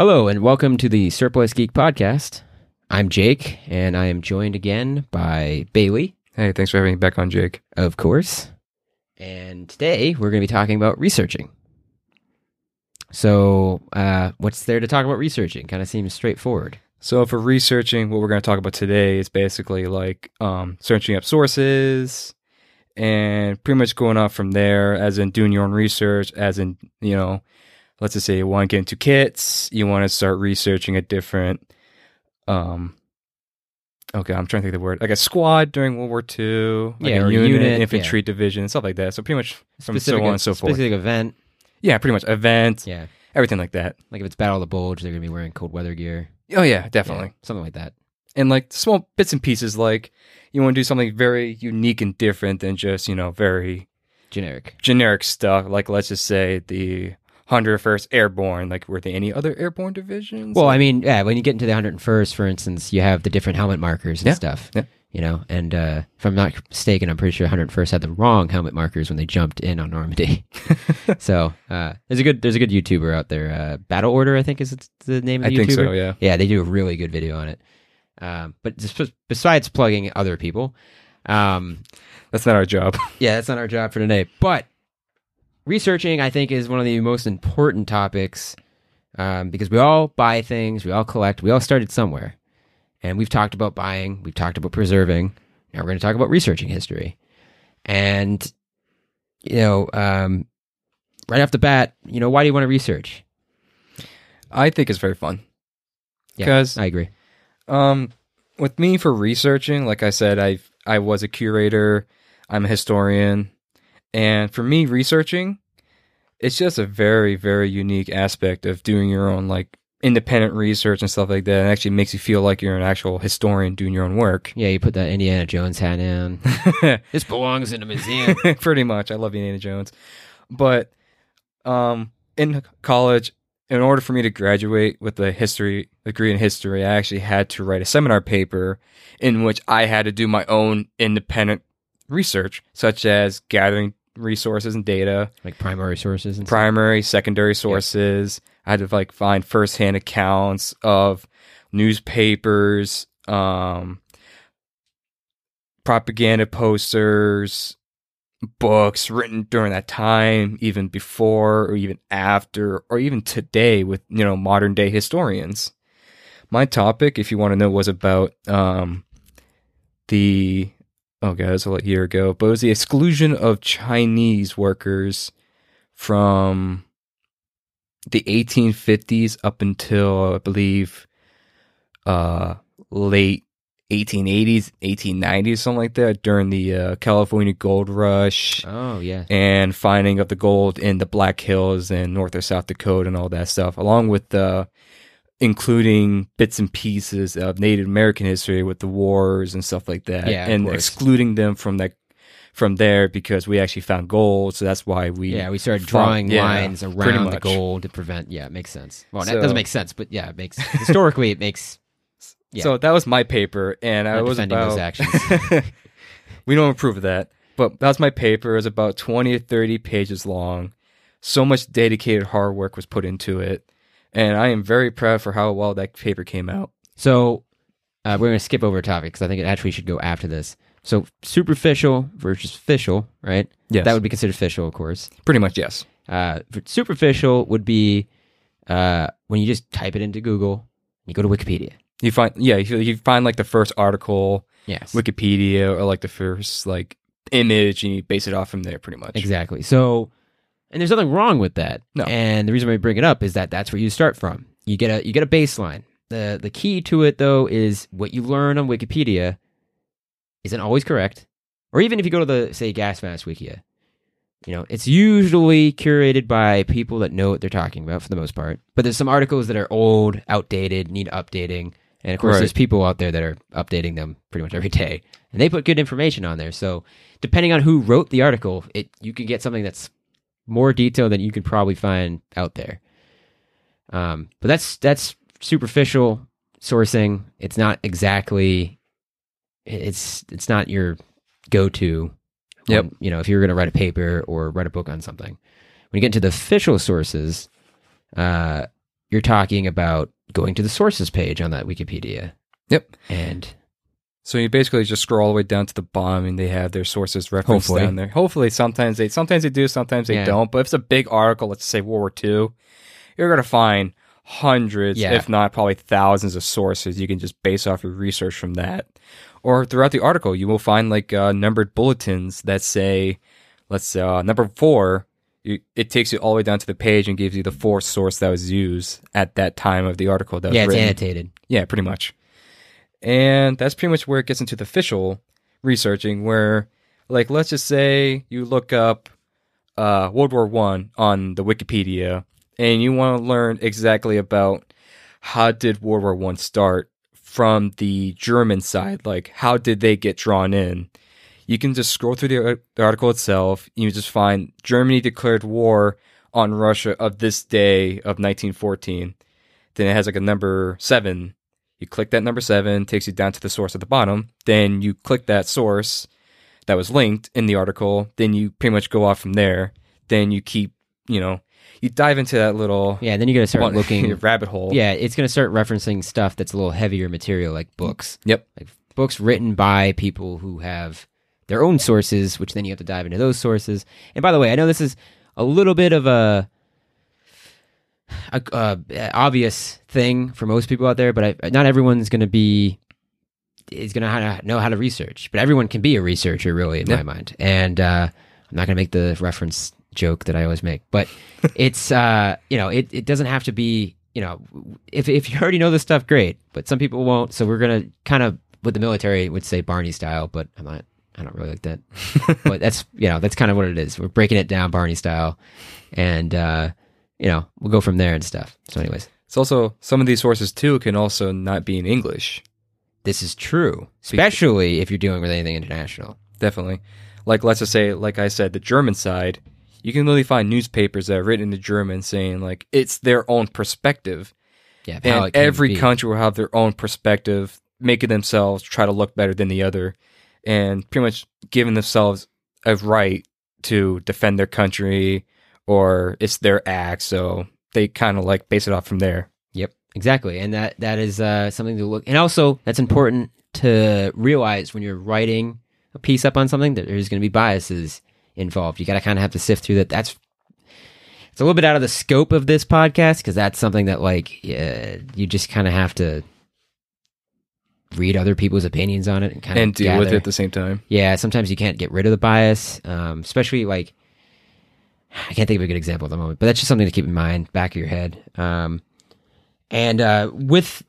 Hello, and welcome to the Surplus Geek Podcast. I'm Jake, and I am joined again by Bailey, Hey, thanks for having me back on, Jake. of course. And today we're going to be talking about researching. So, uh, what's there to talk about researching? Kind of seems straightforward. So, for researching, what we're going to talk about today is basically like um, searching up sources and pretty much going off from there, as in doing your own research, as in, you know, let's just say you want to get into kits, you want to start researching a different, um, okay, I'm trying to think of the word, like a squad during World War II, like Yeah, a unit, unit, infantry division, stuff like that. So, pretty much from so on and so forth. specific event. Yeah, pretty much event. Yeah. everything like that. Like if it's Battle of the Bulge, they're going to be wearing cold weather gear. Oh, yeah, definitely. Yeah, something like that. and like small bits and pieces like you want to do something very unique and different than just you know very Generic. generic stuff like let's just say the 101st airborne like were there any other airborne divisions Well, I mean, yeah, when you get into the 101st, for instance, you have the different helmet markers and Yeah, stuff. yeah. You know, and uh, if I'm not mistaken, I'm pretty sure 101st had the wrong helmet markers when they jumped in on Normandy. so uh, there's a good there's a good YouTuber out there. Uh, Battle Order, I think, is the name of i the think YouTuber. so yeah Yeah, they do a really good video on it. Um, but just, besides plugging other people, um, that's not our job yeah, that's not our job for today. But researching, I think, is one of the most important topics um, because we all buy things, we all collect, we all started somewhere. And we've talked about buying, we've talked about preserving. Now we're going to talk about researching history. And, you know, um, right off the bat, you know, why do you want to research? i think it's very fun Yeah, because I agree. um with me for researching like i said i i was a curator i'm a historian and for me researching it's just a very very unique aspect of doing your own like independent research and stuff like that. It actually makes you feel like you're an actual historian doing your own work. Yeah, you put that Indiana Jones hat in. this belongs in a museum. Pretty much. I love Indiana Jones. But um in college, in order for me to graduate with a history degree in history, I actually had to write a seminar paper in which I had to do my own independent research, such as gathering resources and data, like primary sources and stuff. primary, secondary sources. I had to like find firsthand accounts of newspapers, um, propaganda posters, books written during that time, even before or even after, or even today with you know modern day historians. My topic, if you want to know, was about um, the oh god, it was a year ago, but it was the exclusion of Chinese workers from the 1850s up until I believe uh, late 1880s, 1890s, something like that, during the uh, California Gold Rush Oh, yeah. and finding of the gold in the Black Hills and North or South Dakota and all that stuff, along with uh, including bits and pieces of Native American history with the wars and stuff like that, Yeah, and course. excluding them from that from there because we actually found gold, so that's why we Yeah, we started drawing lines around the gold to prevent. Yeah, it makes sense. Well, that doesn't make sense, but yeah, it makes historically it makes. Yeah. So that was my paper, and I was defending about those actions. we don't approve of that, but that was my paper. It was about twenty or thirty pages long. So much dedicated hard work was put into it, and I am very proud for how well that paper came out. So uh, we're going to skip over a topic because I think it actually should go after this. So superficial versus official, right? Yes, That would be considered official, of course. pretty much yes. Uh, superficial would be uh, when you just type it into Google, you go to Wikipedia. You find yeah, you, you find like the first article, Yes, Wikipedia, or like the first like image, and you base it off from there, pretty much. Exactly. So, and there's nothing wrong with that. No. And the reason why I bring it up is that that's where you start from. You get a you get a baseline. the The key to it though is what you learn on Wikipedia isn't always correct, or even if you go to the say Gas Mask Wikia, you know it's usually curated by people that know what they're talking about for the most part. But there's some articles that are old, outdated, need updating. And of course, Right. there's people out there that are updating them pretty much every day, and they put good information on there. So, depending on who wrote the article, it you can get something that's more detail than you can probably find out there. Um, but that's that's superficial sourcing. It's not exactly. It's it's not your go to. Yep. You know, if you're going to write a paper or write a book on something, when you get into the official sources, uh, you're talking about going to the sources page on that Wikipedia. Yep. And So you basically just scroll all the way down to the bottom, and they have their sources referenced Hopefully. down there. Hopefully, sometimes they sometimes they do, sometimes they Yeah. don't. But if it's a big article, let's say World War II, you're gonna find hundreds, Yeah. if not probably thousands, of sources. You can just base off your research from that. Or throughout the article, you will find like uh, numbered bulletins that say, let's say uh, number four. You, it takes you all the way down to the page and gives you the fourth source that was used at that time of the article. That was yeah, it's written. annotated. Yeah, pretty much. And that's pretty much where it gets into the official researching, where, like, let's just say you look up uh, World War One on the Wikipedia, and you want to learn exactly about how did World War One start from the German side, like how did they get drawn in. You can just scroll through the, the article itself. You just find Germany declared war on Russia of this day of 1914. Then it has like a number seven you click that number seven, takes you down to the source at the bottom. Then you click that source that was linked in the article. Then you pretty much go off from there. Then you keep, you know, you dive into that little Yeah, then you got to start one- looking. rabbit hole. Yeah, it's going to start referencing stuff that's a little heavier material, like books. Yep. Like books written by people who have their own sources, which then you have to dive into those sources. And by the way, I know this is a little bit of a, a, a obvious thing for most people out there, but I, not everyone's going to be is going to know how to research. But everyone can be a researcher, really, in Yeah. my mind. And uh, I'm not going to make the reference joke that I always make, but it's uh, you know it, it doesn't have to be you know if if you already know this stuff, great. But some people won't, so we're going to kind of with the military would say Barney style, but I'm not. I don't really like that. but that's you know that's kind of what it is. We're breaking it down Barney style, and uh, you know we'll go from there and stuff. So, anyways, It's also some of these sources too can also not be in English. this is true, especially if you're dealing with anything international. Definitely. Like let's just say, like I said, the German side, you can really find newspapers that are written in German saying like it's their own perspective. Yeah, and it came to every country will have their own perspective, making themselves try to look better than the other, and pretty much giving themselves a right to defend their country or it's their act. So they kind of like base it off from there. Yep, exactly, and that that is uh, something to look. And also, that's important to realize when you're writing a piece up on something that there's going to be biases involved. You got to kind of have to sift through that. That's it's a little bit out of the scope of this podcast because that's something that like uh, you just kind of have to read other people's opinions on it and kind and of deal with it at the same time. Yeah, sometimes you can't get rid of the bias, um, especially like I can't think of a good example at the moment, but that's just something to keep in mind, back of your head. Um, and uh, with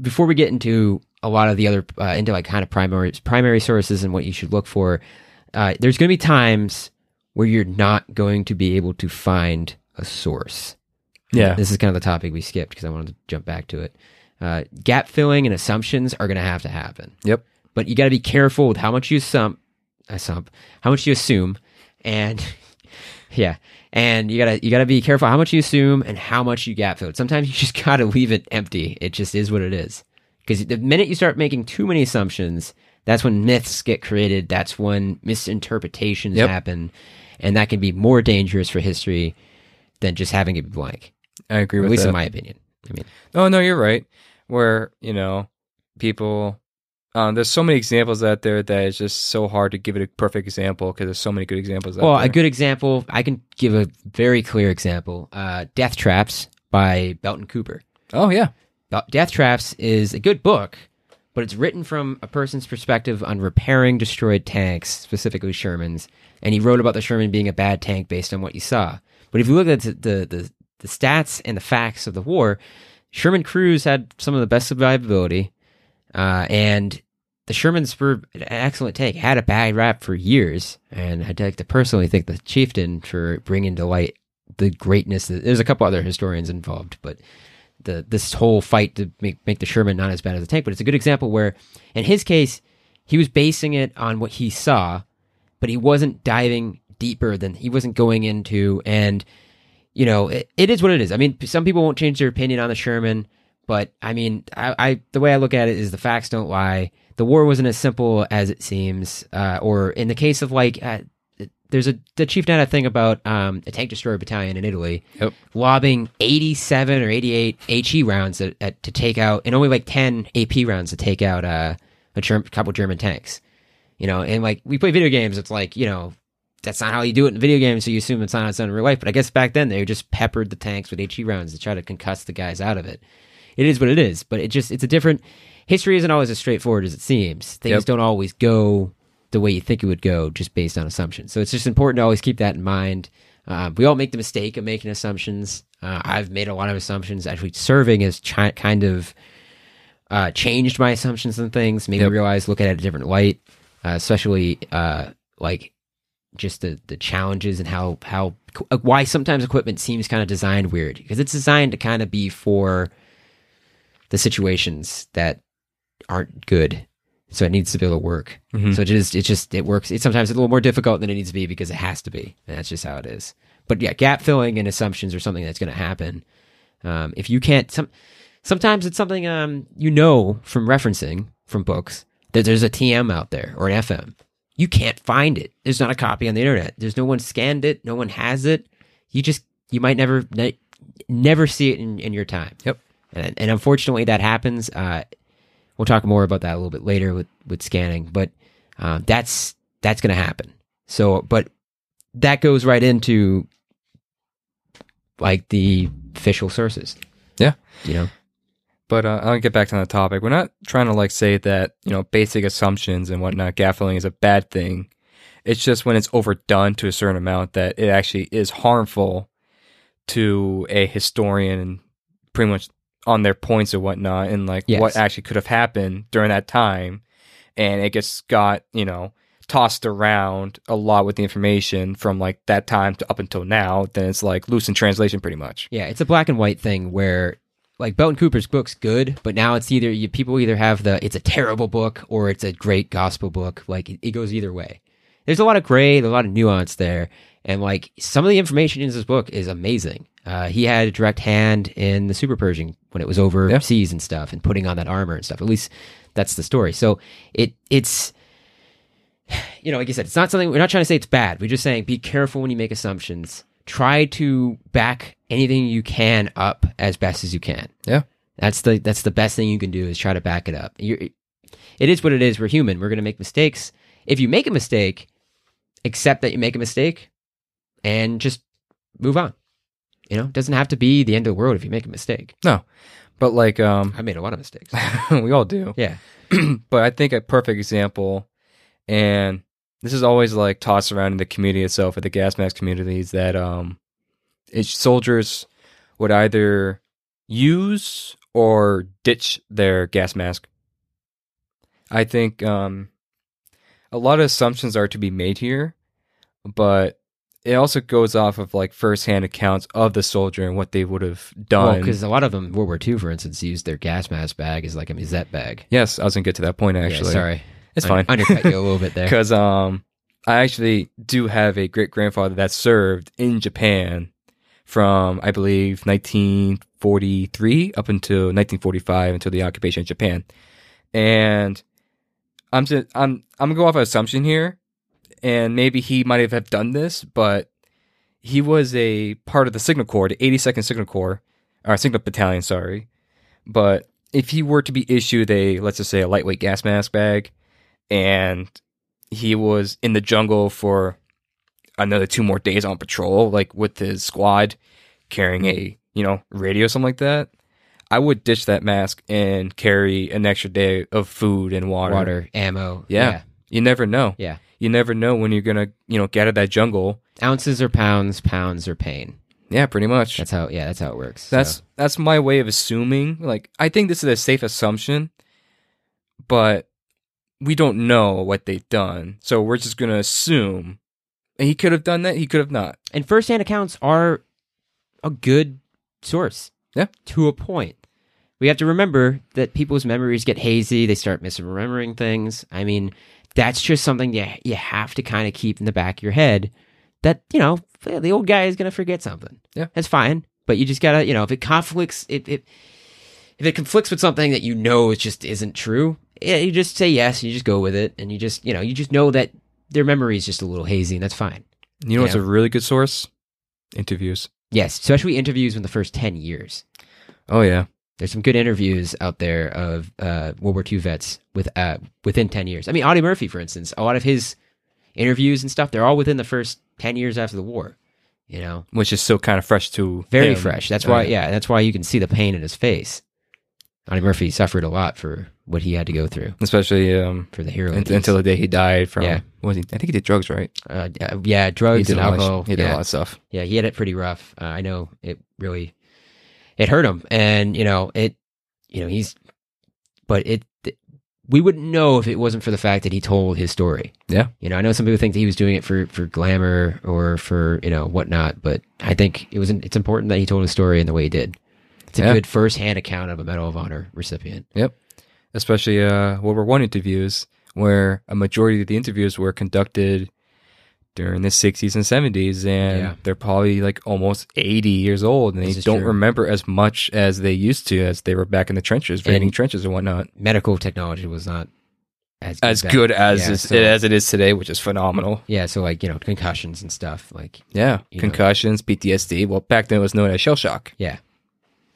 before we get into a lot of the other uh, into like kind of primary primary sources and what you should look for, uh, there's going to be times where you're not going to be able to find a source. Yeah. This is kind of the topic we skipped because I wanted to jump back to it. Uh, gap filling and assumptions are going to have to happen Yep. but you got to be careful with how much you sum, uh, sum, how much you assume, and yeah, and you gotta you gotta be careful how much you assume and how much you gap fill. Sometimes you just gotta leave it empty. It just is what it is. Because the minute you start making too many assumptions, that's when myths get created. That's when misinterpretations Yep. happen, and that can be more dangerous for history than just having it blank. I agree At with At least that. in my opinion. I mean, Oh no, you're right. Where you know people, um, there's so many examples out there that it's just so hard to give it a perfect example because there's so many good examples. Out Well, a good example, I can give a very clear example. Uh, Death Traps by Belton Cooper. Oh yeah, Death Traps is a good book, but it's written from a person's perspective on repairing destroyed tanks, specifically Shermans. And he wrote about the Sherman being a bad tank based on what you saw. But if you look at the, the, the, the stats and the facts of the war, Sherman crews had some of the best survivability. Uh, and the Shermans were an excellent tank, had a bad rap for years. And I'd like to personally thank the chieftain for bringing to light the greatness. That, There's a couple other historians involved, but the this whole fight to make make the Sherman not as bad as the tank. But it's a good example where, in his case, he was basing it on what he saw, but he wasn't diving deeper than he wasn't going into. And you know, it, it is what it is. I mean, some people won't change their opinion on the Sherman, but I mean, I, I the way I look at it is the facts don't lie. The war wasn't as simple as it seems, uh, or in the case of like uh, there's a the chief data thing about um, a tank destroyer battalion in Italy Yep. lobbing 87 or 88 HE rounds at, at, to take out, and only like 10 AP rounds to take out uh, a Germ- couple German tanks. You know, and like we play video games, it's like you know that's not how you do it in video games, so you assume it's not it's not in real life. But I guess back then they just peppered the tanks with HE rounds to try to concuss the guys out of it. It is what it is, but it just it's a different history isn't always as straightforward as it seems. Things Yep. don't always go the way you think it would go just based on assumptions. So it's just important to always keep that in mind. Uh, we all make the mistake of making assumptions. Uh, I've made a lot of assumptions. Actually, serving has chi- kind of uh, changed my assumptions and things. Made Yep. me realize, look at it a different light, uh, especially uh, like just the the challenges and how how uh, why sometimes equipment seems kind of designed weird because it's designed to kind of be for the situations that aren't good. So it needs to be able to work. Mhm. So it just it just it works. It's sometimes it's a little more difficult than it needs to be because it has to be. And that's just how it is. But yeah, gap filling and assumptions are something that's going to happen. Um, if you can't, some sometimes it's something um, you know from referencing from books that there's a TM out there or an FM. You can't find it. There's not a copy on the internet. There's no one scanned it. No one has it. You just you might never ne- never see it in, in your time. Yep. And, and unfortunately, that happens. Uh, we'll talk more about that a little bit later with with scanning, but uh, that's that's going to happen. So, but that goes right into like the official sources. Yeah. You know. But uh, I'll get back to the topic. We're not trying to like say that you know basic assumptions and whatnot, gap filling is a bad thing. It's just when it's overdone to a certain amount that it actually is harmful to a historian, pretty much on their points or whatnot, and like Yes. what actually could have happened during that time, and it gets got you know tossed around a lot with the information from like that time to up until now. Then it's like loose in translation, pretty much. Yeah, it's a black and white thing where like Belton Cooper's book's good, but now it's either you, people either have the it's a terrible book or it's a great gospel book. Like it, it goes either way. There's a lot of gray, a lot of nuance there, and like some of the information in this book is amazing. Uh, he had a direct hand in the Super Pershing when it was overseas and stuff, and putting on that armor and stuff. At least that's the story. So it it's you know, like you said, it's not something we're not trying to say it's bad. We're just saying be careful when you make assumptions. Try to back anything you can up as best as you can. Yeah. That's the that's the best thing you can do is try to back it up. You're, it is what it is. We're human. We're going to make mistakes. If you make a mistake, accept that you make a mistake and just move on. You know, it doesn't have to be the end of the world if you make a mistake. No. But like um, I made a lot of mistakes. we all do. Yeah. but I think a perfect example, and this is always like tossed around in the community itself, at the gas mask communities, that um, it's soldiers would either use or ditch their gas mask. I think um, a lot of assumptions are to be made here, but it also goes off of like firsthand accounts of the soldier and what they would have done. because a lot of them, World War II, for instance, used their gas mask bag as like a musette bag. yes, I was gonna get to that point actually. Yeah, sorry, it's I fine. undercut you a little bit there. because um I actually do have a great grandfather that served in Japan from I believe 1943 up until 1945 until the occupation of Japan, and I'm just, I'm I'm gonna go off an assumption here, and maybe he might have done this, but he was a part of the Signal Corps, the 82nd Signal Corps, or Signal Battalion, sorry, but if he were to be issued a let's just say a lightweight gas mask bag and he was in the jungle for another two more days on patrol, like with his squad carrying a hmm. you know radio, something like that. I would ditch that mask and carry an extra day of food and water. Water, ammo. Yeah. You never know. Yeah. You never know when you're gonna you know get out of that jungle. Ounces or pounds, pounds or pain. Yeah, pretty much. That's how. Yeah, that's how it works. So, That's that's my way of assuming. Like I think this is a safe assumption, but we don't know what they've done, so we're just gonna assume And he could have done that. He could have not. and firsthand accounts are a good source. Yeah. To a point. We have to remember that people's memories get hazy. They start misremembering things. I mean, that's just something you, you have to kind of keep in the back of your head that, you know, the old guy is going to forget something. Yeah. That's fine. But you just got to, you know, if it conflicts, it, it, if it conflicts with something that you know it just isn't true, you just say yes, you just go with it. And you just, you know, you just know that their memory is just a little hazy and that's fine. You know what's Yeah. a really good source? Interviews. Yes, especially interviews in the first 10 years. Oh yeah. There's some good interviews out there of uh, World War II vets with uh, within 10 years. I mean, Audie Murphy, for instance, a lot of his interviews and stuff, they're all within the first 10 years after the war. You know, Which is still kind of fresh to very him. fresh. That's why, yeah, that's why you can see the pain in his face. Audie Murphy suffered a lot for what he had to go through Especially um, for the hero. un- until the day he died from. Yeah. was he? I think he did drugs, right? uh, yeah, drugs he did and a lot of alcohol. he did yeah. a lot of stuff. yeah, he had it pretty rough. Uh, I know it really, it hurt him, and you know it, you know he's, but it, we wouldn't know if it wasn't for the fact that he told his story. Yeah. you know, I know some people think that he was doing it for for glamour or for you know whatnot, but I think it was it's important that he told his story in the way he did. It's a Yeah. good first hand account of a Medal of Honor recipient. Yep. Especially uh, World War One interviews, where a majority of the interviews were conducted during the 60s and 70s, and Yeah. they're probably like almost 80 years old, and they don't true. remember as much as they used to as they were back in the trenches, raiding trenches and whatnot. Medical technology was not as As back- good as Yeah, is, so- as it is today, which is phenomenal. yeah. So like you know concussions and stuff like Yeah, You know. concussions, PTSD. Well, back then it was known as shell shock. yeah,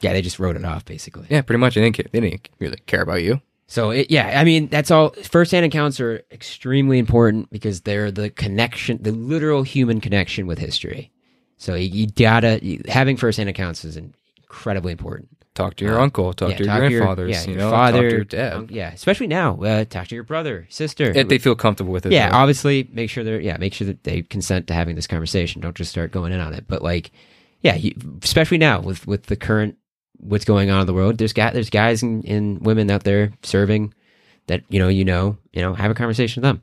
yeah. They just wrote it off basically. Yeah, pretty much. They didn't, they didn't really care about you. So it, yeah, I mean that's all. First-hand accounts are extremely important because they're the connection, the literal human connection with history. So you, you gotta you- having first-hand accounts is incredibly important. Talk to your Uh, uncle. Talk yeah, to your talk your- grandfathers. yeah, you your know, father, talk to your dad. yeah, especially now. Uh, talk to your brother, sister. if they feel comfortable with it. yeah, though. obviously make sure they're yeah make sure that they consent to having this conversation. Don't just start going in on it. But like, yeah, you, especially now with with the current what's going on in the world, there's guys there's guys and, and women out there serving that you know you know you know have a conversation with them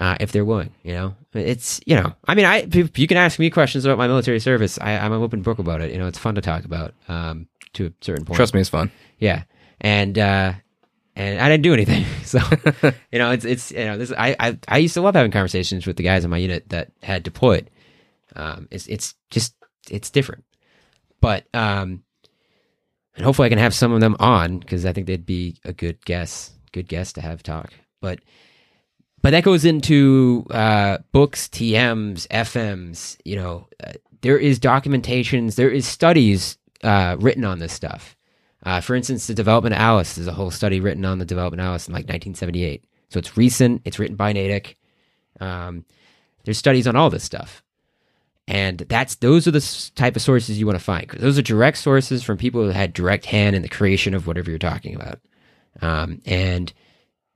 uh, if they're willing. You know, it's you know I mean I you can ask me questions about my military service. I, I'm an open book about it. You know, it's fun to talk about um, to a certain point. Trust me, it's fun. Yeah, and uh, and I didn't do anything. So you know, it's it's you know this. I, I I used to love having conversations with the guys in my unit that had deployed. Um, it's it's just it's different, but um, and hopefully I can have some of them on because I think they'd be a good guess, good guess to have talk. But but that goes into uh, books, TMs, FMs. You know, uh, there is documentations, there is studies uh, written on this stuff. Uh, for instance, the development of Alice is a whole study written on the development of Alice in like 1978. So it's recent. It's written by Natick. Um, there's studies on all this stuff, and that's those are the type of sources you want to find 'cause those are direct sources from people who had direct hand in the creation of whatever you're talking about. Um, and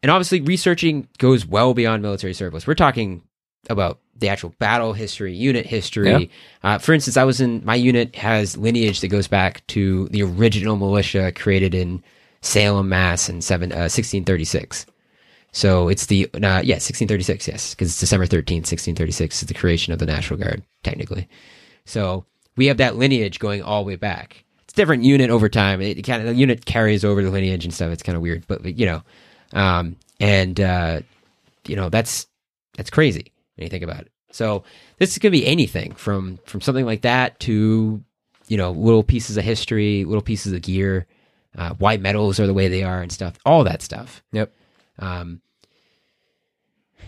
and obviously, researching goes well beyond military service. We're talking about the actual battle history, unit history. Yeah. Uh, for instance, I was in my unit has lineage that goes back to the original militia created in Salem, Mass, in seven, uh, 1636. So it's the uh, yeah 1636 yes because it's December 13th 1636 is the creation of the National Guard technically. So we have that lineage going all the way back. It's a different unit over time. It kind of the unit carries over the lineage and stuff. It's kind of weird, but you know, um, and uh, you know that's that's crazy when you think about it. So this could be anything from from something like that to you know little pieces of history, little pieces of gear, uh, why metals are the way they are and stuff. All that stuff. Yep. Um,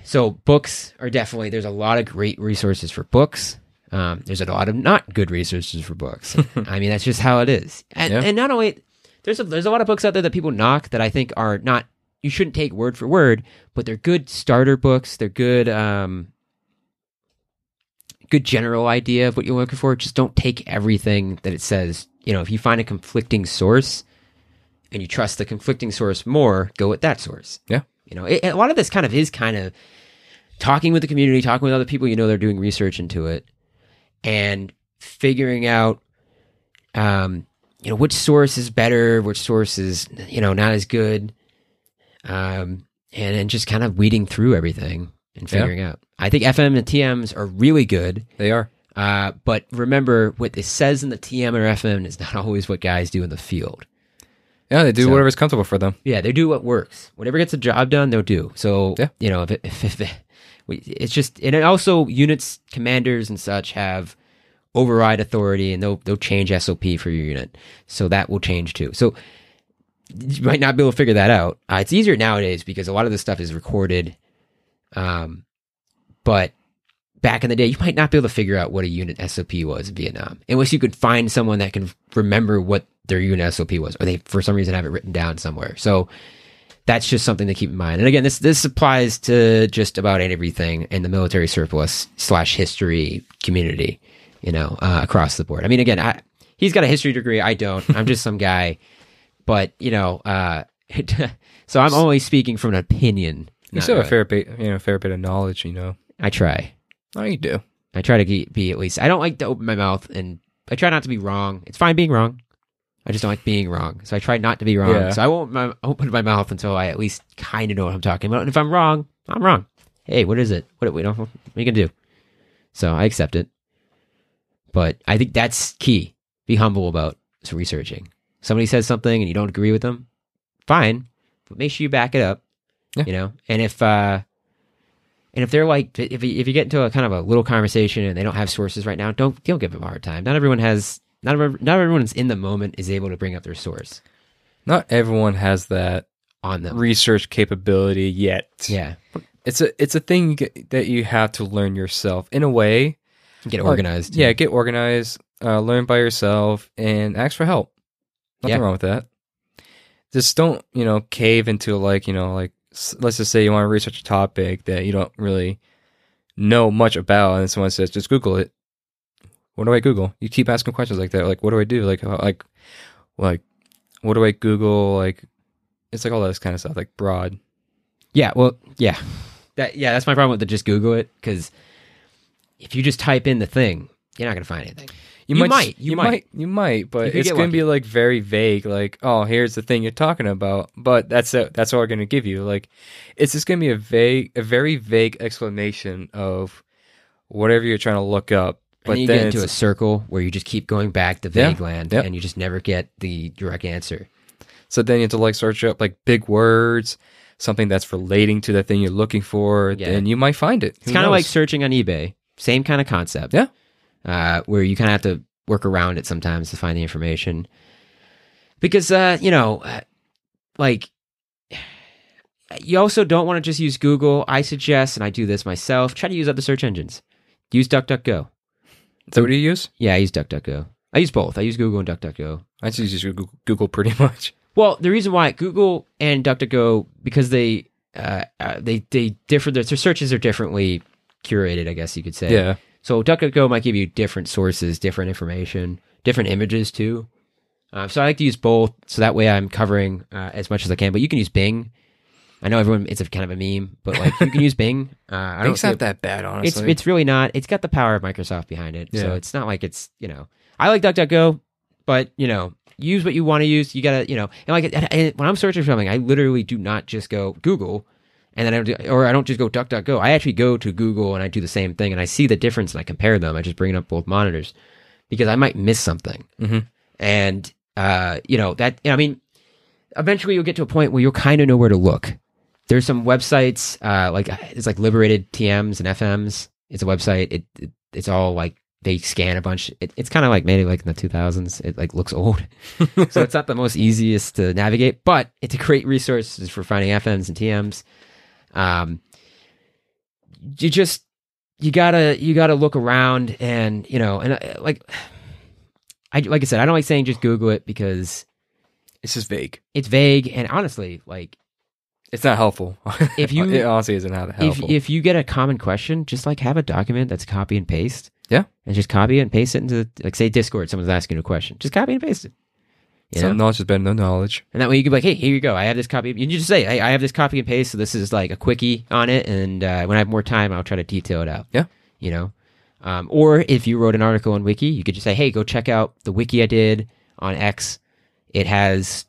so books are definitely there's a lot of great resources for books. Um, there's a lot of not good resources for books. I mean that's just how it is. And, Yeah. and not only there's a, there's a lot of books out there that people knock that I think are not you shouldn't take word for word, but they're good starter books. They're good um, good general idea of what you're looking for. Just don't take everything that it says. You know, if you find a conflicting source and you trust the conflicting source more, go with that source. Yeah. You know, it, a lot of this kind of is kind of talking with the community, talking with other people you know they're doing research into it, and figuring out, um, you know, which source is better, which source is you know not as good, um, and then just kind of weeding through everything and Yeah. figuring out. I think FM and TMs are really good. They are. Uh, but remember, what it says in the TM or FM is not always what guys do in the field. Yeah, they do So- whatever's comfortable for them. Yeah, they do what works. Whatever gets the job done, they'll do. So, Yeah. you know, if, it, if, if it- it's just, and it also units, commanders, and such have override authority, and they'll they'll change SOP for your unit. So that will change too. So you might not be able to figure that out. Uh, it's easier nowadays because a lot of this stuff is recorded. Um, but back in the day, you might not be able to figure out what a unit SOP was in Vietnam unless you could find someone that can remember what their unit SOP was, or they for some reason have it written down somewhere. So that's just something to keep in mind. And again, this this applies to just about everything in the military surplus slash history community, you know, uh, across the board. I mean, again, I, he's got a history degree. I don't. I'm just some guy, but you know, uh, so I'm only speaking from an opinion. You still have a fair bit, you know, fair bit of knowledge. You know, I try. oh, you do. I try to ge- be at least. I don't like to open my mouth, and I try not to be wrong. It's fine being wrong. I just don't like being wrong, so I try not to be wrong. Yeah. So I won't my, open my mouth until I at least kind of know what I'm talking about. And if I'm wrong, I'm wrong. Hey, what is it? What we don't what are you gonna do? So I accept it. But I think that's key. Be humble about researching. Somebody says something and you don't agree with them, fine, but make sure you back it up. Yeah. You know, and if uh, and if they're like, if you, if you get into a kind of a little conversation and they don't have sources right now, don't don't give them a hard time. Not everyone has. Not everyone, not everyone's in the moment is able to bring up their source Not everyone has that on them. research capability yet. yeah, It's a it's a thing you get, that you have to learn yourself in a way. get Like, organized. Yeah, get organized, uh, learn by yourself, and ask for help. Nothing Yeah. wrong with that. Just don't, you know, cave into like, you know, like s- let's just say you want to research a topic that you don't really know much about, and someone says just Google it. What do I Google? You keep asking questions like that. Like, what do I do? Like, uh, like, like, what do I Google? Like, it's like all this kind of stuff, like broad. Yeah, well, yeah, that yeah, that's my problem with the just Google it because if you just type in the thing, you're not gonna find anything. You just- might, you you might. might, you might, but You it's going to be like very vague. Like, oh, here's the thing you're talking about, but that's it. That's all we're going to give you. Like, it's just going to be a vague, a very vague explanation of whatever you're trying to look up. But then you get into a circle where you just keep going back to Yeah, vague land, yep. and you just never get the direct answer. so then you have to like search up like big words, something that's relating to the thing you're looking for. Yeah. Then you might find it. It's kind of like searching on eBay. Same kind of concept. Yeah. Uh, where you kind of have to work around it sometimes to find the information. Because, uh, you know, uh, like, you also don't want to just use Google. I suggest, and I do this myself, try to use other search engines. Use DuckDuckGo. Is that what you use? Yeah, I use DuckDuckGo. I use both. I use Google and DuckDuckGo. I just use Google, pretty much. Well, the reason why Google and DuckDuckGo because they uh, uh, they they differ. Their searches are differently curated. I guess you could say. Yeah. So DuckDuckGo might give you different sources, different information, different images too. Uh, so I like to use both, so that way I'm covering uh, as much as I can. But you can use Bing. I know everyone; it's a kind of a meme, but like you can use Bing. Uh, I Bing's not it- that bad, honestly. it's it's really not. It's got the power of Microsoft behind it, so it's not like it's you know. I like DuckDuckGo, but you know, use what you want to use. You gotta you know, and like and- and when I'm searching for something, I literally do not just go Google, and then I do, or I don't just go DuckDuckGo. I actually go to Google and I do the same thing, and I see the difference and I compare them. I just bring up both monitors because I might miss something, Mhm. and uh, you know that. I mean, eventually you'll get to a point where you'll kind of know where to look. There's some websites uh, like it's like Liberated TMs and FMs. It's a website. It, it it's all like they scan a bunch. It, it's kind of like maybe like in the 2000s. It like looks old, so it's not the most easiest to navigate, but it's a great resource for finding FMs and TMs. Um, you just you gotta you gotta look around and you know and uh, like I like I said I don't like saying just Google it because It's just vague. it's vague and honestly like It's not helpful. If you- it honestly isn't not if helpful. if you get a common question, just like have a document that's copy and paste. Yeah. And just copy it and paste it into like say Discord, someone's asking a question. Just copy and paste it. You Some know? knowledge is better than no knowledge. And that way you can be like, hey, here you go. I have this copy. You just say, hey, I have this copy and paste. So this is like a quickie on it. And uh, when I have more time, I'll try to detail it out. Yeah. You know? Um, or if you wrote an article on Wiki, you could just say, hey, go check out the Wiki I did on X. It has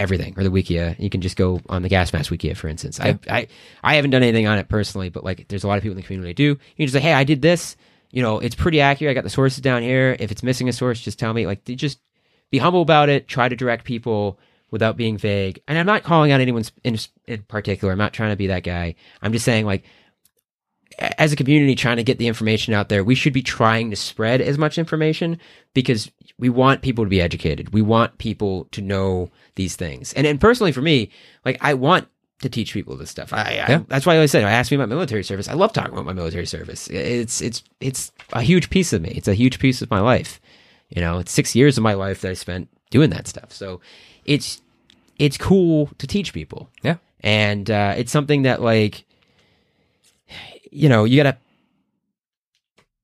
everything, or the Wikia. You can just go on the Gas Mask Wikia, for instance. I, I, I haven't done anything on it personally, but like there's a lot of people in the community do. You can just say, hey, I did this. You know, it's pretty accurate. I got the sources down here. If it's missing a source, just tell me. Like, just be humble about it. Try to direct people without being vague. And I'm not calling out anyone in, in particular. I'm not trying to be that guy. I'm just saying, like, as a community trying to get the information out there, we should be trying to spread as much information because we want people to be educated. We want people to know these things. And and personally for me, like I want to teach people this stuff. I, I that's why I always say I ask me about military service. I love talking about my military service. It's it's it's a huge piece of me. It's a huge piece of my life. You know, it's six years of my life that I spent doing that stuff. So it's it's cool to teach people. Yeah. and uh, it's something that like you know you gotta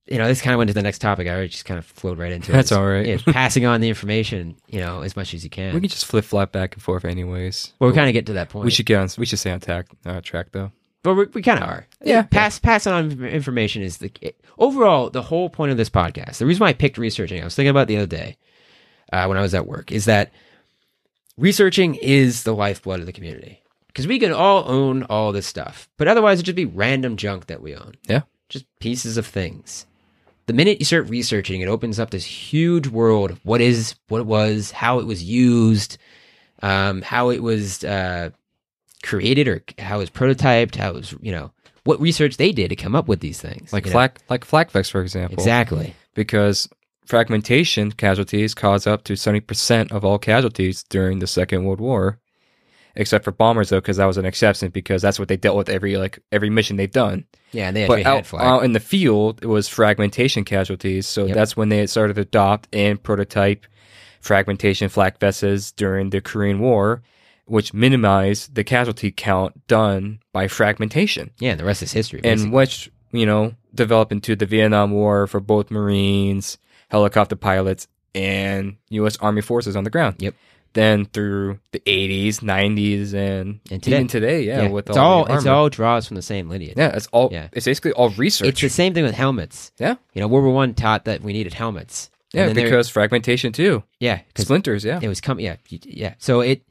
you know this kind of went to the next topic i already just kind of flowed right into it That's It's- all right. yeah, passing on the information you know as much as you can We can just flip flop back and forth, anyways. well we kind of get to that point We should get on. We should stay on track. Uh, track though. but we, we kind of are Yeah. pass passing on information is the it, overall the whole point of this podcast the reason why i picked researching i was thinking about the other day uh, when i was at work is that researching is the lifeblood of the community because we can all own all this stuff but otherwise it'd just be random junk that we own Yeah. just pieces of things the minute you start researching it opens up this huge world of what is what it was how it was used um, how it was uh, created or how it was prototyped how it was you know what research they did to come up with these things Like you know? flak, like flak vests, for example. exactly Because fragmentation casualties cause up to seventy percent of all casualties during the Second World War, except for bombers though, because that was an exception because that's what they dealt with every like every mission they've done. yeah and they actually but had out, out in the field, it was fragmentation casualties. So Yep. that's when they started to adopt and prototype fragmentation flak vests during the Korean War, which minimized the casualty count done by fragmentation, yeah and the rest is history and which you know developed into the Vietnam War for both Marines, helicopter pilots, and U.S. Army forces on the ground. Yep. Then through the 80s, 90s, and, And today. even today, yeah, yeah, with it's all, all it's all draws from the same lineage yeah, it's all Yeah. it's basically all research. it's the same thing with helmets Yeah. you know world war one taught that we needed helmets Yeah, there- because fragmentation too. Yeah, Splinters, yeah. it was coming yeah you- yeah so it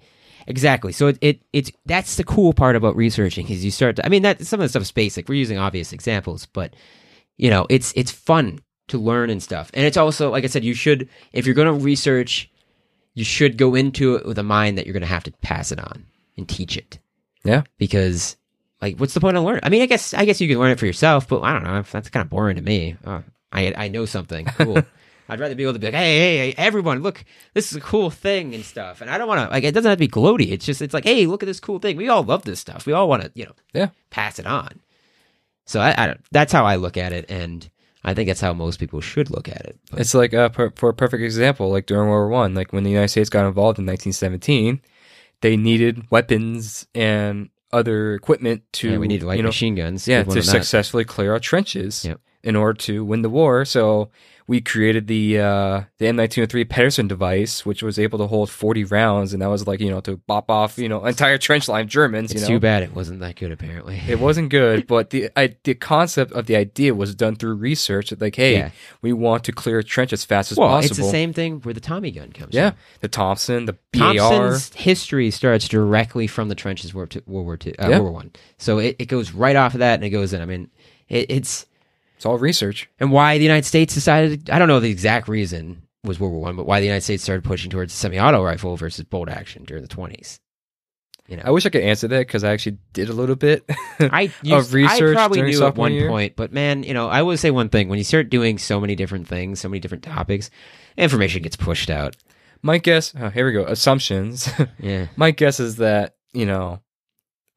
exactly so it, it it's that's the cool part about researching is you start to i mean that some of the stuff is basic we're using obvious examples but you know it's it's fun to learn and stuff and it's also like i said you should if you're going to research you should go into it with a mind that you're going to have to pass it on and teach it Yeah. because like what's the point of learning i mean i guess i guess you can learn it for yourself but i don't know that's kind of boring to me oh, i i know something cool I'd rather be able to be like, hey, hey, hey, everyone, look, this is a cool thing and stuff. And I don't want to, like, it doesn't have to be gloaty. It's just, it's like, hey, look at this cool thing. We all love this stuff. We all want to, you know, Yeah. pass it on. So I, I don't, that's how I look at it. And I think that's how most people should look at it. But, It's like uh, per, for a perfect example, like during World War One, like when the United States got involved in 1917, they needed weapons and other equipment to yeah, we need light you know, machine guns. yeah, to that. successfully clear our trenches Yep. In order to win the war. So we created the uh, the M1903 Pedersen device, which was able to hold 40 rounds, and that was like you know to bop off you know entire trench line Germans. It's you know, too bad it wasn't that good, apparently. It wasn't good, but the I, the concept of the idea was done through research. Like, hey, Yeah. we want to clear a trench as fast as well, possible. it's the same thing where the Tommy gun comes Yeah, from. the Thompson, the BAR. Thompson's history starts directly from the trenches World Two- World War Two, uh, Yeah. World War One. So it, it goes right off of that and it goes in. I mean, it, it's It's all research. and why the United States decided. I don't know the exact reason was World War One, but why the United States started pushing towards semi-auto rifle versus bolt action during the twenties. You know, I wish I could answer that because I actually did a little bit. I used, research I probably knew at one year? point, but man, you know, I will say one thing: when you start doing so many different things, so many different topics, information gets pushed out. My guess, oh, here we go, assumptions. Yeah, My guess is that you know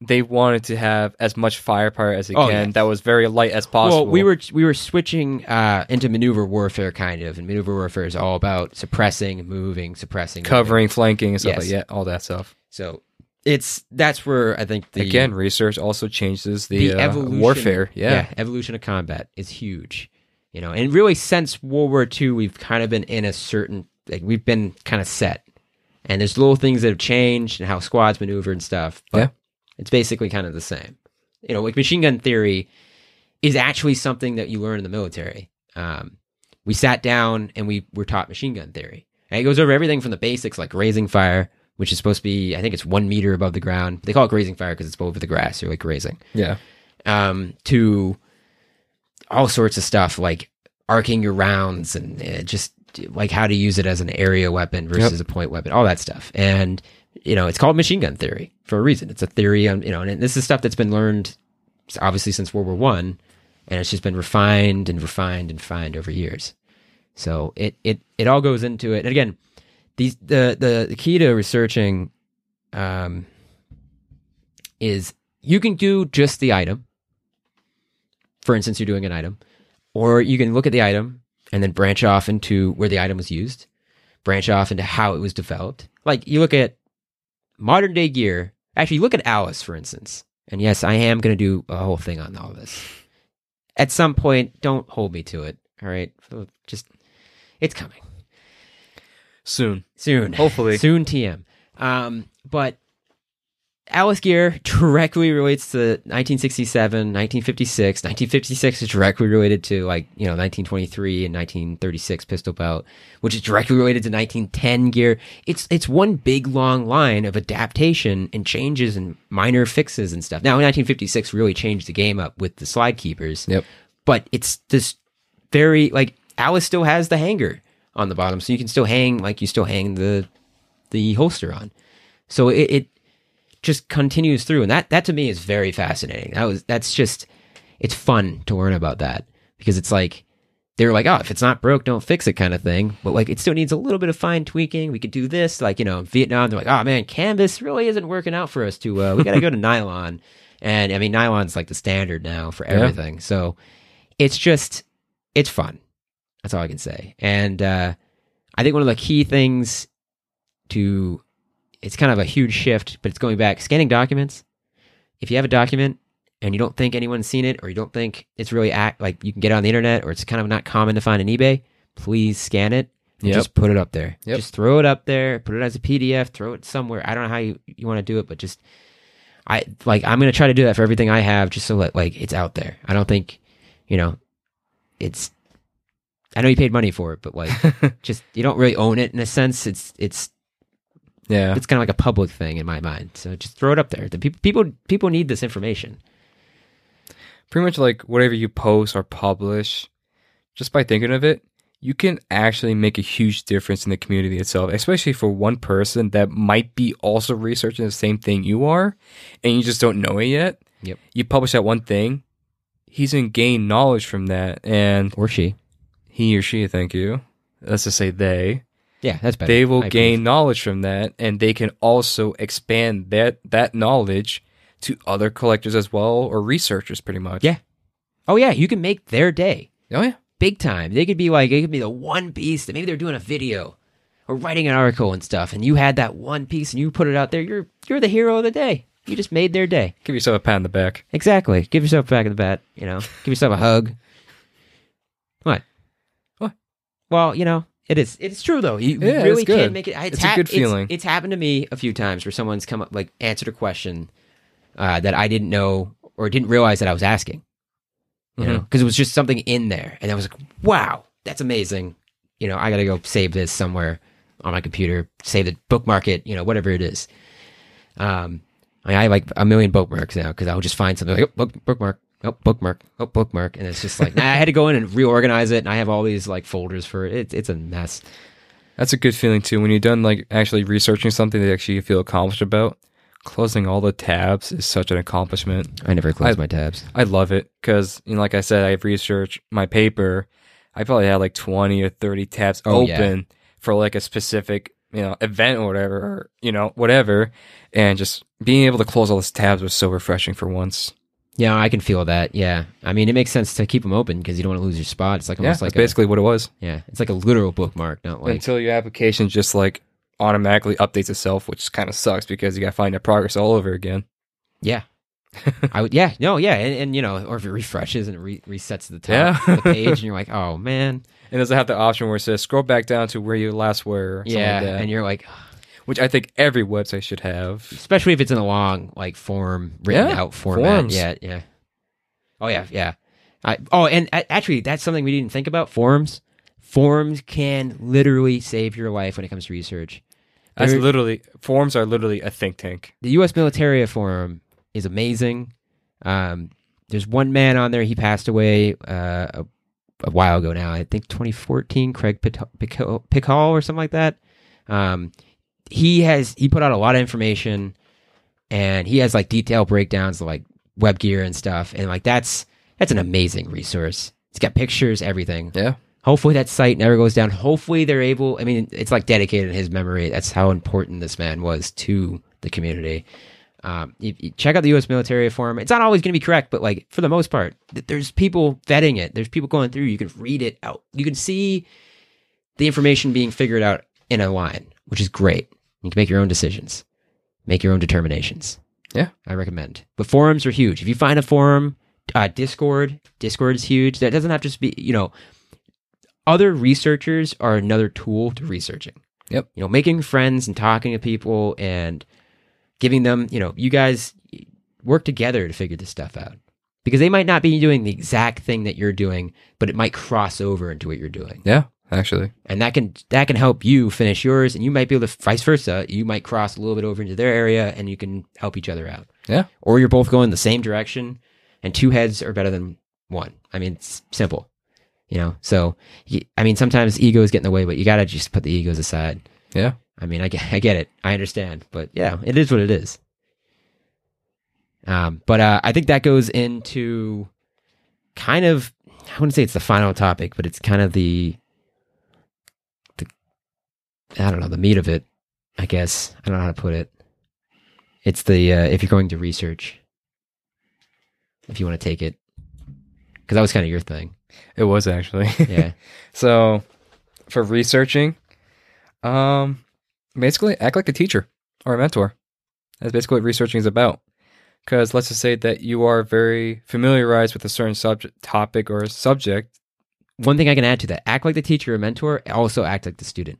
they wanted to have as much firepower as they Oh, can yeah. that was very light as possible. Well, we were we were switching uh, into maneuver warfare, kind of, and maneuver warfare is all about suppressing, moving, suppressing, moving. covering, flanking, and stuff Yes. like that. All that stuff. So it's that's where I think the Again, research also changes the, the uh, warfare. Yeah. evolution of combat is huge. You know, and really since World War II, we've kind of been in a certain like we've been kind of set, and there's little things that have changed and how squads maneuver and stuff. But Yeah. It's basically kind of the same. You know, like machine gun theory is actually something that you learn in the military. Um, we sat down and we were taught machine gun theory. And it goes over everything from the basics like grazing fire, which is supposed to be, I think it's one meter above the ground. They call it grazing fire because it's over the grass. You're like grazing yeah. um, to all sorts of stuff like arcing your rounds and uh, just like how to use it as an area weapon versus a point weapon, all that stuff. And you know, it's called machine gun theory for a reason. It's a theory on you know, and this is stuff that's been learned obviously since World War One, and it's just been refined and refined and refined over years. So it it it all goes into it. And again, these the the, the key to researching um is you can do just the item. For instance, you're doing an item, or you can look at the item and then branch off into where the item was used, branch off into how it was developed. Like you look at modern day gear. Actually, look at Alice, for instance. And yes, I am going to do a whole thing on all this. At some point, don't hold me to it. All right. Just, it's coming Soon. soon. Hopefully. soon. TM. Um, but Alice Gear directly relates to 1967, 1956. 1956 is directly related to like you know 1923 and 1936 pistol belt, which is directly related to 1910 gear. It's it's one big long line of adaptation and changes and minor fixes and stuff. Now, 1956 really changed the game up with the slide keepers. Yep. But it's this very like Alice still has the hanger on the bottom, so you can still hang like you still hang the the holster on. So it, it just continues through, and that that to me is very fascinating. That was that's just it's fun to learn about that because it's like they were like, oh, if it's not broke, don't fix it, kind of thing. But like, it still needs a little bit of fine tweaking. We could do this, like you know, in Vietnam, they're like, oh man, canvas really isn't working out for us too well. We got to go to nylon, and I mean, nylon's like the standard now for everything. So it's just it's fun. That's all I can say. And uh, I think one of the key things to it's kind of a huge shift, but it's going back scanning documents. If you have a document and you don't think anyone's seen it, or you don't think it's really act like you can get it on the internet, or it's kind of not common to find on eBay, please scan it. and Yep. Just put it up there. Yep. Just throw it up there. Put it as a PDF. Throw it somewhere. I don't know how you, you want to do it, but just I like I'm gonna try to do that for everything I have, just so that like it's out there. I don't think you know it's. I know you paid money for it, but like just you don't really own it in a sense. It's it's yeah. it's kind of like a public thing in my mind. So just throw it up there. The people people people need this information. pretty much like whatever you post or publish, just by thinking of it, you can actually make a huge difference in the community itself, especially for one person that might be also researching the same thing you are and you just don't know it yet. Yep. You publish that one thing, he's going to gain knowledge from that. And Or she. he or she, thank you. Let's just say they. Yeah, that's better. They will I gain knowledge from that and they can also expand that, that knowledge to other collectors as well or researchers pretty much. Yeah. Oh yeah, you can make their day Oh, yeah. big time. They could be like it could be the one piece that maybe they're doing a video or writing an article and stuff, and you had that one piece and you put it out there. You're you're the hero of the day. You just made their day. Give yourself a pat on the back. Exactly. Give yourself a pat of the back. You know, give yourself a hug. What? What? Well, you know, it is. It's true though. You Yeah, really it's good. can make it. It's a good feeling. It's, happened to me a few times where someone's come up, like, answered a question uh, that I didn't know or didn't realize that I was asking. You know, Mhm. because it was just something in there, and I was like, "Wow, that's amazing." You know, I got to go save this somewhere on my computer, save it, bookmark it. You know, whatever it is. Um, I, I have like a million bookmarks now because I'll just find something like, oh, book, bookmark, oh, bookmark, oh, bookmark. And it's just like, nah, I had to go in and reorganize it. And I have all these like folders for it. It's, it's a mess. That's a good feeling too. When you're done like actually researching something that actually you feel accomplished about, closing all the tabs is such an accomplishment. I never close I- my tabs. I love it because, you know, like I said, I've researched my paper. I probably had like 20 or 30 tabs Oh, yeah. open for like a specific, you know, event or whatever, or, you know, whatever. And just being able to close all those tabs was so refreshing for once. Yeah, I can feel that. Yeah. I mean, it makes sense to keep them open because you don't want to lose your spot. It's like Yeah, almost that's like basically what it was. yeah, it's like a literal bookmark, not like, Until your application just like automatically updates itself, which kind of sucks because you got to find that progress all over again. yeah. I would, yeah, no, yeah. And, and you know, or if it refreshes and it re- resets the top Yeah. of the page and you're like, oh man. And does it have the option where it says scroll back down to where you last were? or Yeah. like that, and you're like, which I think every website should have. especially if it's in a long like form written Yeah, out format. forms. Yeah, yeah. Oh yeah, yeah. I, oh, and a- actually, that's something we didn't think about. Forms, forms can literally save your life when it comes to research. That's literally forms are literally a think tank. the U.S. Militaria Forum is amazing. Um, there's one man on there. He passed away uh, a, a while ago now. I think 2014. Craig Pickall or something like that. Um, he has he put out a lot of information, and he has like detailed breakdowns of like web gear and stuff. And like that's that's an amazing resource. It's got pictures, everything. Yeah. Hopefully that site never goes down. Hopefully they're able. I mean, it's like dedicated in his memory. That's how important this man was to the community. Um, you, you check out the U.S. militaria forum. It's not always going to be correct, but like for the most part, th- there's people vetting it. There's people going through. You can read it out. You can see the information being figured out in a line, which is great. You can make your own decisions, make your own determinations. Yeah. I recommend. But forums are huge. If you find a forum, uh, Discord, Discord is huge. That doesn't have to just be, you know, other researchers are another tool to researching. Yep. You know, making friends and talking to people and giving them, you know, you guys work together to figure this stuff out. Because they might not be doing the exact thing that you're doing, but it might cross over into what you're doing. Yeah, actually. And that can that can help you finish yours and you might be able to vice versa. You might cross a little bit over into their area and you can help each other out. Yeah. Or you're both going the same direction and two heads are better than one. I mean, it's simple. You know, so I mean, sometimes egos get in the way, but you got to just put the egos aside. Yeah. I mean, I get, I get it. I understand. But yeah, it is what it is. Um, but uh, I think that goes into kind of, I wouldn't say it's the final topic, but it's kind of the, I don't know, the meat of it, I guess. I don't know how to put it. It's the, uh, if you're going to research, if you want to take it, because that was kind of your thing. It was actually. Yeah. so for researching, um basically act like a teacher or a mentor. That's basically what researching is about. Because let's just say that you are very familiarized with a certain subject topic or subject. One thing I can add to that: act like the teacher or mentor. Also act like the student.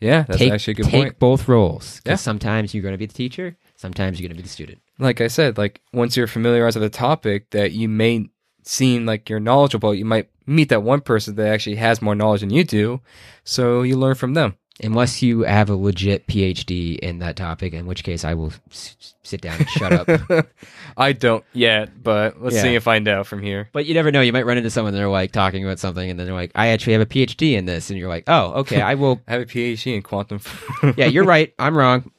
Yeah, that's take, actually a good take point. both roles. Yeah. Sometimes you're going to be the teacher. Sometimes you're going to be the student. Like I said, like once you're familiarized with a topic that you may seem like you're knowledgeable, you might meet that one person that actually has more knowledge than you do. So you learn from them. Unless you have a legit PhD in that topic, in which case I will s- sit down and shut up. I don't yet, but let's Yeah. see and find out from here. But you never know. You might run into someone and they're like talking about something, and then they're like, "I actually have a PhD in this," and you're like, "Oh, okay, I will." I have a PhD in quantum. yeah, you're right. I'm wrong.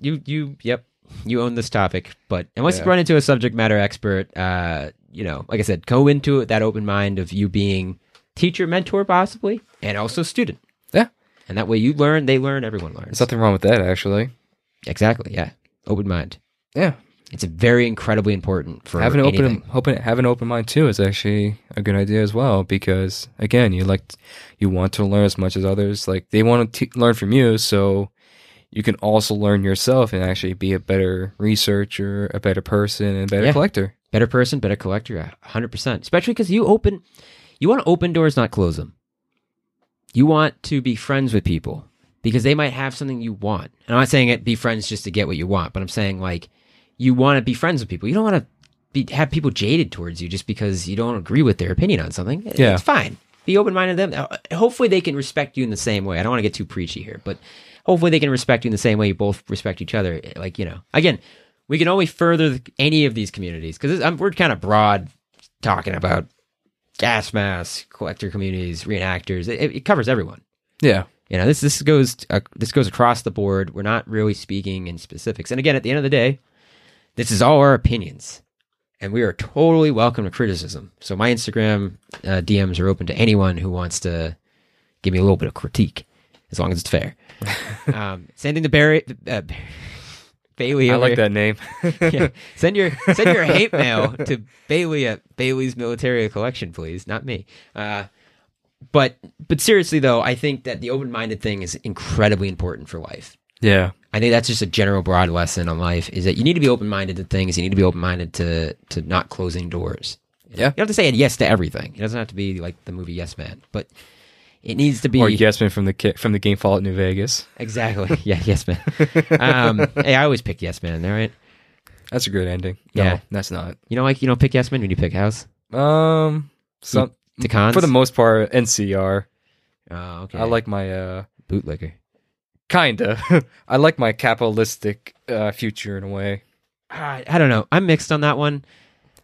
You, you, yep. You own this topic, but unless you run into a subject matter expert, uh, you know, like I said, go into it that open mind of you being teacher, mentor, possibly, and also student. And that way you learn, they learn, everyone learns. There's nothing wrong with that, actually. Exactly. Yeah. Open mind. Yeah, It's very incredibly important for having an open, open, have an open mind too is actually a good idea as well. Because again, you like, you want to learn as much as others. Like they want to t- learn from you, so you can also learn yourself and actually be a better researcher, a better person, and a better Yeah. collector. Better person, better collector. hundred percent. Especially because you open, you want to open doors, not close them. You want to be friends with people because they might have something you want. And I'm not saying it be friends just to get what you want, but I'm saying like you want to be friends with people. You don't want to be have people jaded towards you just because you don't agree with their opinion on something. Yeah. It's fine. Be open minded to them. Uh, Hopefully they can respect you in the same way. I don't want to get too preachy here, but hopefully they can respect you in the same way you both respect each other. Like, you know, again, we can only further any of these communities because we're kind of broad talking about gas masks, collector communities, reenactors. It, it covers everyone. Yeah, You know, this this goes uh, this goes across the board. We're not really speaking in specifics. And again, at the end of the day, this is all our opinions, and we are totally welcome to criticism. So my Instagram uh, DMs are open to anyone who wants to give me a little bit of critique, as long as it's fair. um, sending the Barry uh, Bailey. I like that name. yeah. Send your send your hate mail to Bailey at Bailey's Military Collection, please, not me. Uh, but but seriously though, I think that the open minded thing is incredibly important for life. yeah, I think that's just a general broad lesson on life is that you need to be open minded to things. You need to be open minded to to not closing doors. You know? Yeah. you don't have to say yes to everything. It doesn't have to be like the movie Yes Man, but it needs to be or Yes Man from the ki- from the game Fallout New Vegas. exactly. Yeah, Yes Man. um, hey, I always pick Yes Man. There. That's a good ending. Yeah. no, that's not. You know, like you don't pick Yes Man when you pick House. Um, some cons for the most part, NCR. Oh, okay. I like my uh, bootlicker. kinda. I like my capitalistic uh, future in a way. I, I don't know. I'm mixed on that one.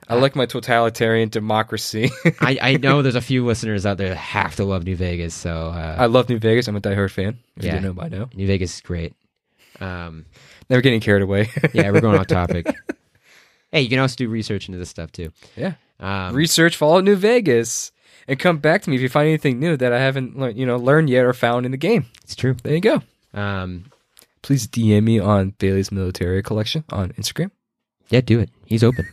I like my totalitarian democracy. I, I know there's a few listeners out there that have to love New Vegas, so uh, I love New Vegas. I'm a diehard fan. If Yeah. you didn't know by now. New Vegas is great. Um, Never getting carried away. yeah, we're going off topic. hey, you can also do research into this stuff too. yeah. Um, Research Fallout New Vegas and come back to me if you find anything new that I haven't learned, you know, learned yet or found in the game. it's true. There you go. Um, please DM me on Bailey's Military Collection on Instagram. Yeah, do it. He's open.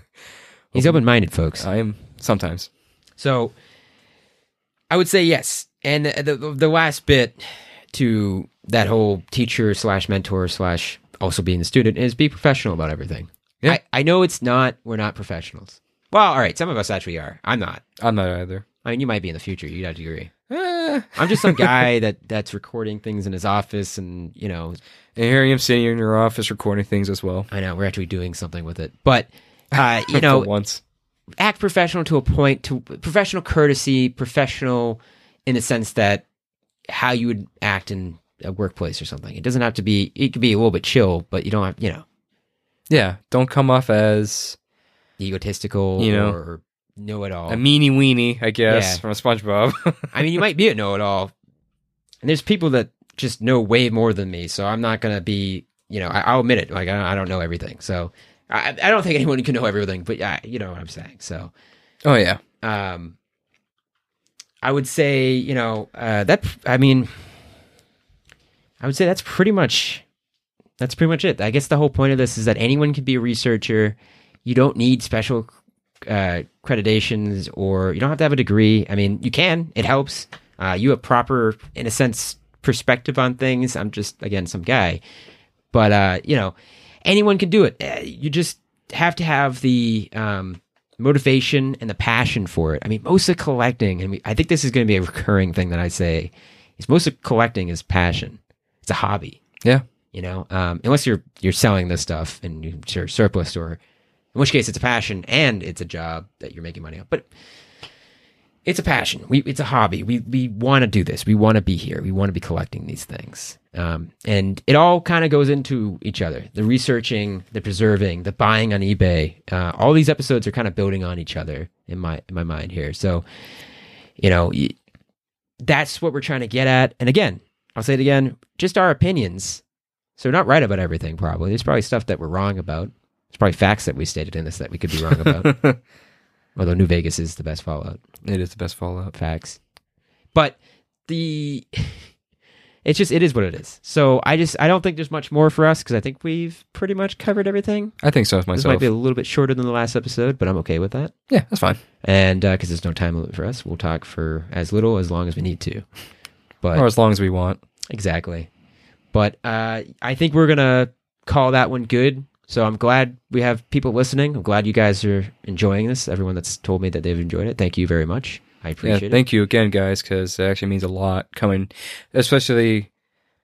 He's Open. minded, folks. I am sometimes. So I would say yes. And the, the, the last bit to that whole teacher slash mentor slash also being the student is be professional about everything. Yeah. I, I know it's not, we're not professionals. Well, all right. Some of us actually are. I'm not. I'm not either. I mean, you might be in the future. You'd have to agree. Eh. I'm just some guy that that's recording things in his office and, you know, And here I am sitting in your office recording things as well. I know we're actually doing something with it. But, uh, you know, once. act professional to a point to professional courtesy professional in the sense that how you would act in a workplace or something it doesn't have to be it could be a little bit chill but you don't have you know Yeah, don't come off as egotistical You know, or know it all a meanie weenie, I guess, Yeah. from SpongeBob. i mean you might be a know it all and there's people that just know way more than me so i'm not gonna be you know I, i'll admit it like I I don't know everything so I, I don't think anyone can know everything but yeah you know what i'm saying. So oh yeah. um i would say you know uh that i mean i would say that's pretty much that's pretty much it. I guess the whole point of this is that anyone can be a researcher. You don't need special uh accreditations or you don't have to have a degree. I mean you can. It helps. Uh you have proper in a sense perspective on things. I'm just again some guy. But uh you know anyone can do it Uh, you just have to have the um motivation and the passion for it. I mean, most of collecting, and we, I think this is going to be a recurring thing that I say, is most of collecting is passion. It's a hobby, Yeah. you know. Um, unless you're you're selling this stuff and you- you're surplus store, in which case it's a passion and it's a job that you're making money on. But it's a passion. We it's a hobby. We we want to do this. We want to be here. We want to be collecting these things. Um, and it all kind of goes into each other. The researching, the preserving, the buying on eBay. Uh, all these episodes are kind of building on each other in my in my mind here. So, you know, that's what we're trying to get at. And again, I'll say it again, just our opinions. So we're not right about everything. Probably there's probably stuff that we're wrong about. There's probably facts that we stated in this that we could be wrong about. Although New Vegas is the best Fallout it is the best Fallout. facts. But the it's just it is what it is. So I just I don't think there's much more for us because I think we've pretty much covered everything. I think so myself. This might be a little bit shorter than the last episode, but I'm okay with that. yeah, that's fine. And because there's no time limit for us, we'll talk for as little as long as we need to. But or as long as we want. Exactly. But uh, I think we're gonna call that one good. So I'm glad we have people listening. I'm glad you guys are enjoying this. Everyone that's told me that they've enjoyed it, thank you very much. I Yeah, appreciate it. thank you again, guys, because it actually means a lot coming, especially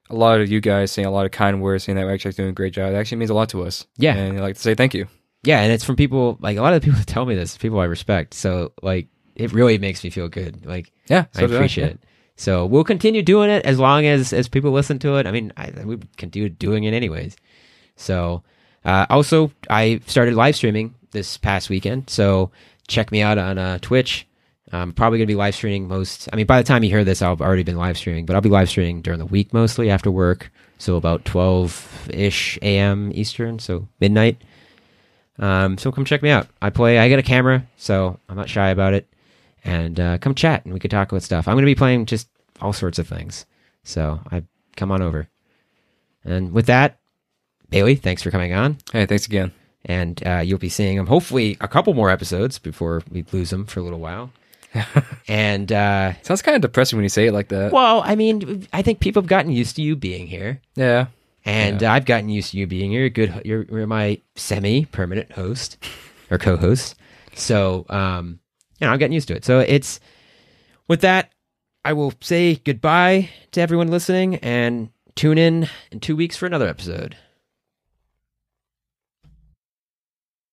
a lot of you guys saying a lot of kind words, saying that we're actually doing a great job. It actually means a lot to us. Yeah. and I'd like to say thank you. Yeah, and it's from people like a lot of the people that tell me this, people I respect. So like it really makes me feel good. Like Yeah, I appreciate it. So we'll continue doing it as long as as people listen to it. I mean, I, we continue doing it anyways. So uh, also, I started live streaming this past weekend. So check me out on uh, Twitch. I'm probably going to be live streaming most. I mean, by the time you hear this, have already been live streaming, but I'll be live streaming during the week mostly after work. So about 12 ish a.m. Eastern, so midnight. Um, so come check me out. I play. I get a camera, so I'm not shy about it. And uh, come chat, and we could talk about stuff. I'm going to be playing just all sorts of things. So I come on over. And with that, Bailey, thanks for coming on. Hey, thanks again. And uh, you'll be seeing him hopefully a couple more episodes before we lose him for a little while. and uh, Sounds kind of depressing when you say it like that. well, I mean, I think people have gotten used to you being here. Yeah, And uh, I've gotten used to you being here. Good, you're, you're my semi-permanent host or co-host. So, um, you know, I've gotten used to it. So it's with that, I will say goodbye to everyone listening and tune in in two weeks for another episode.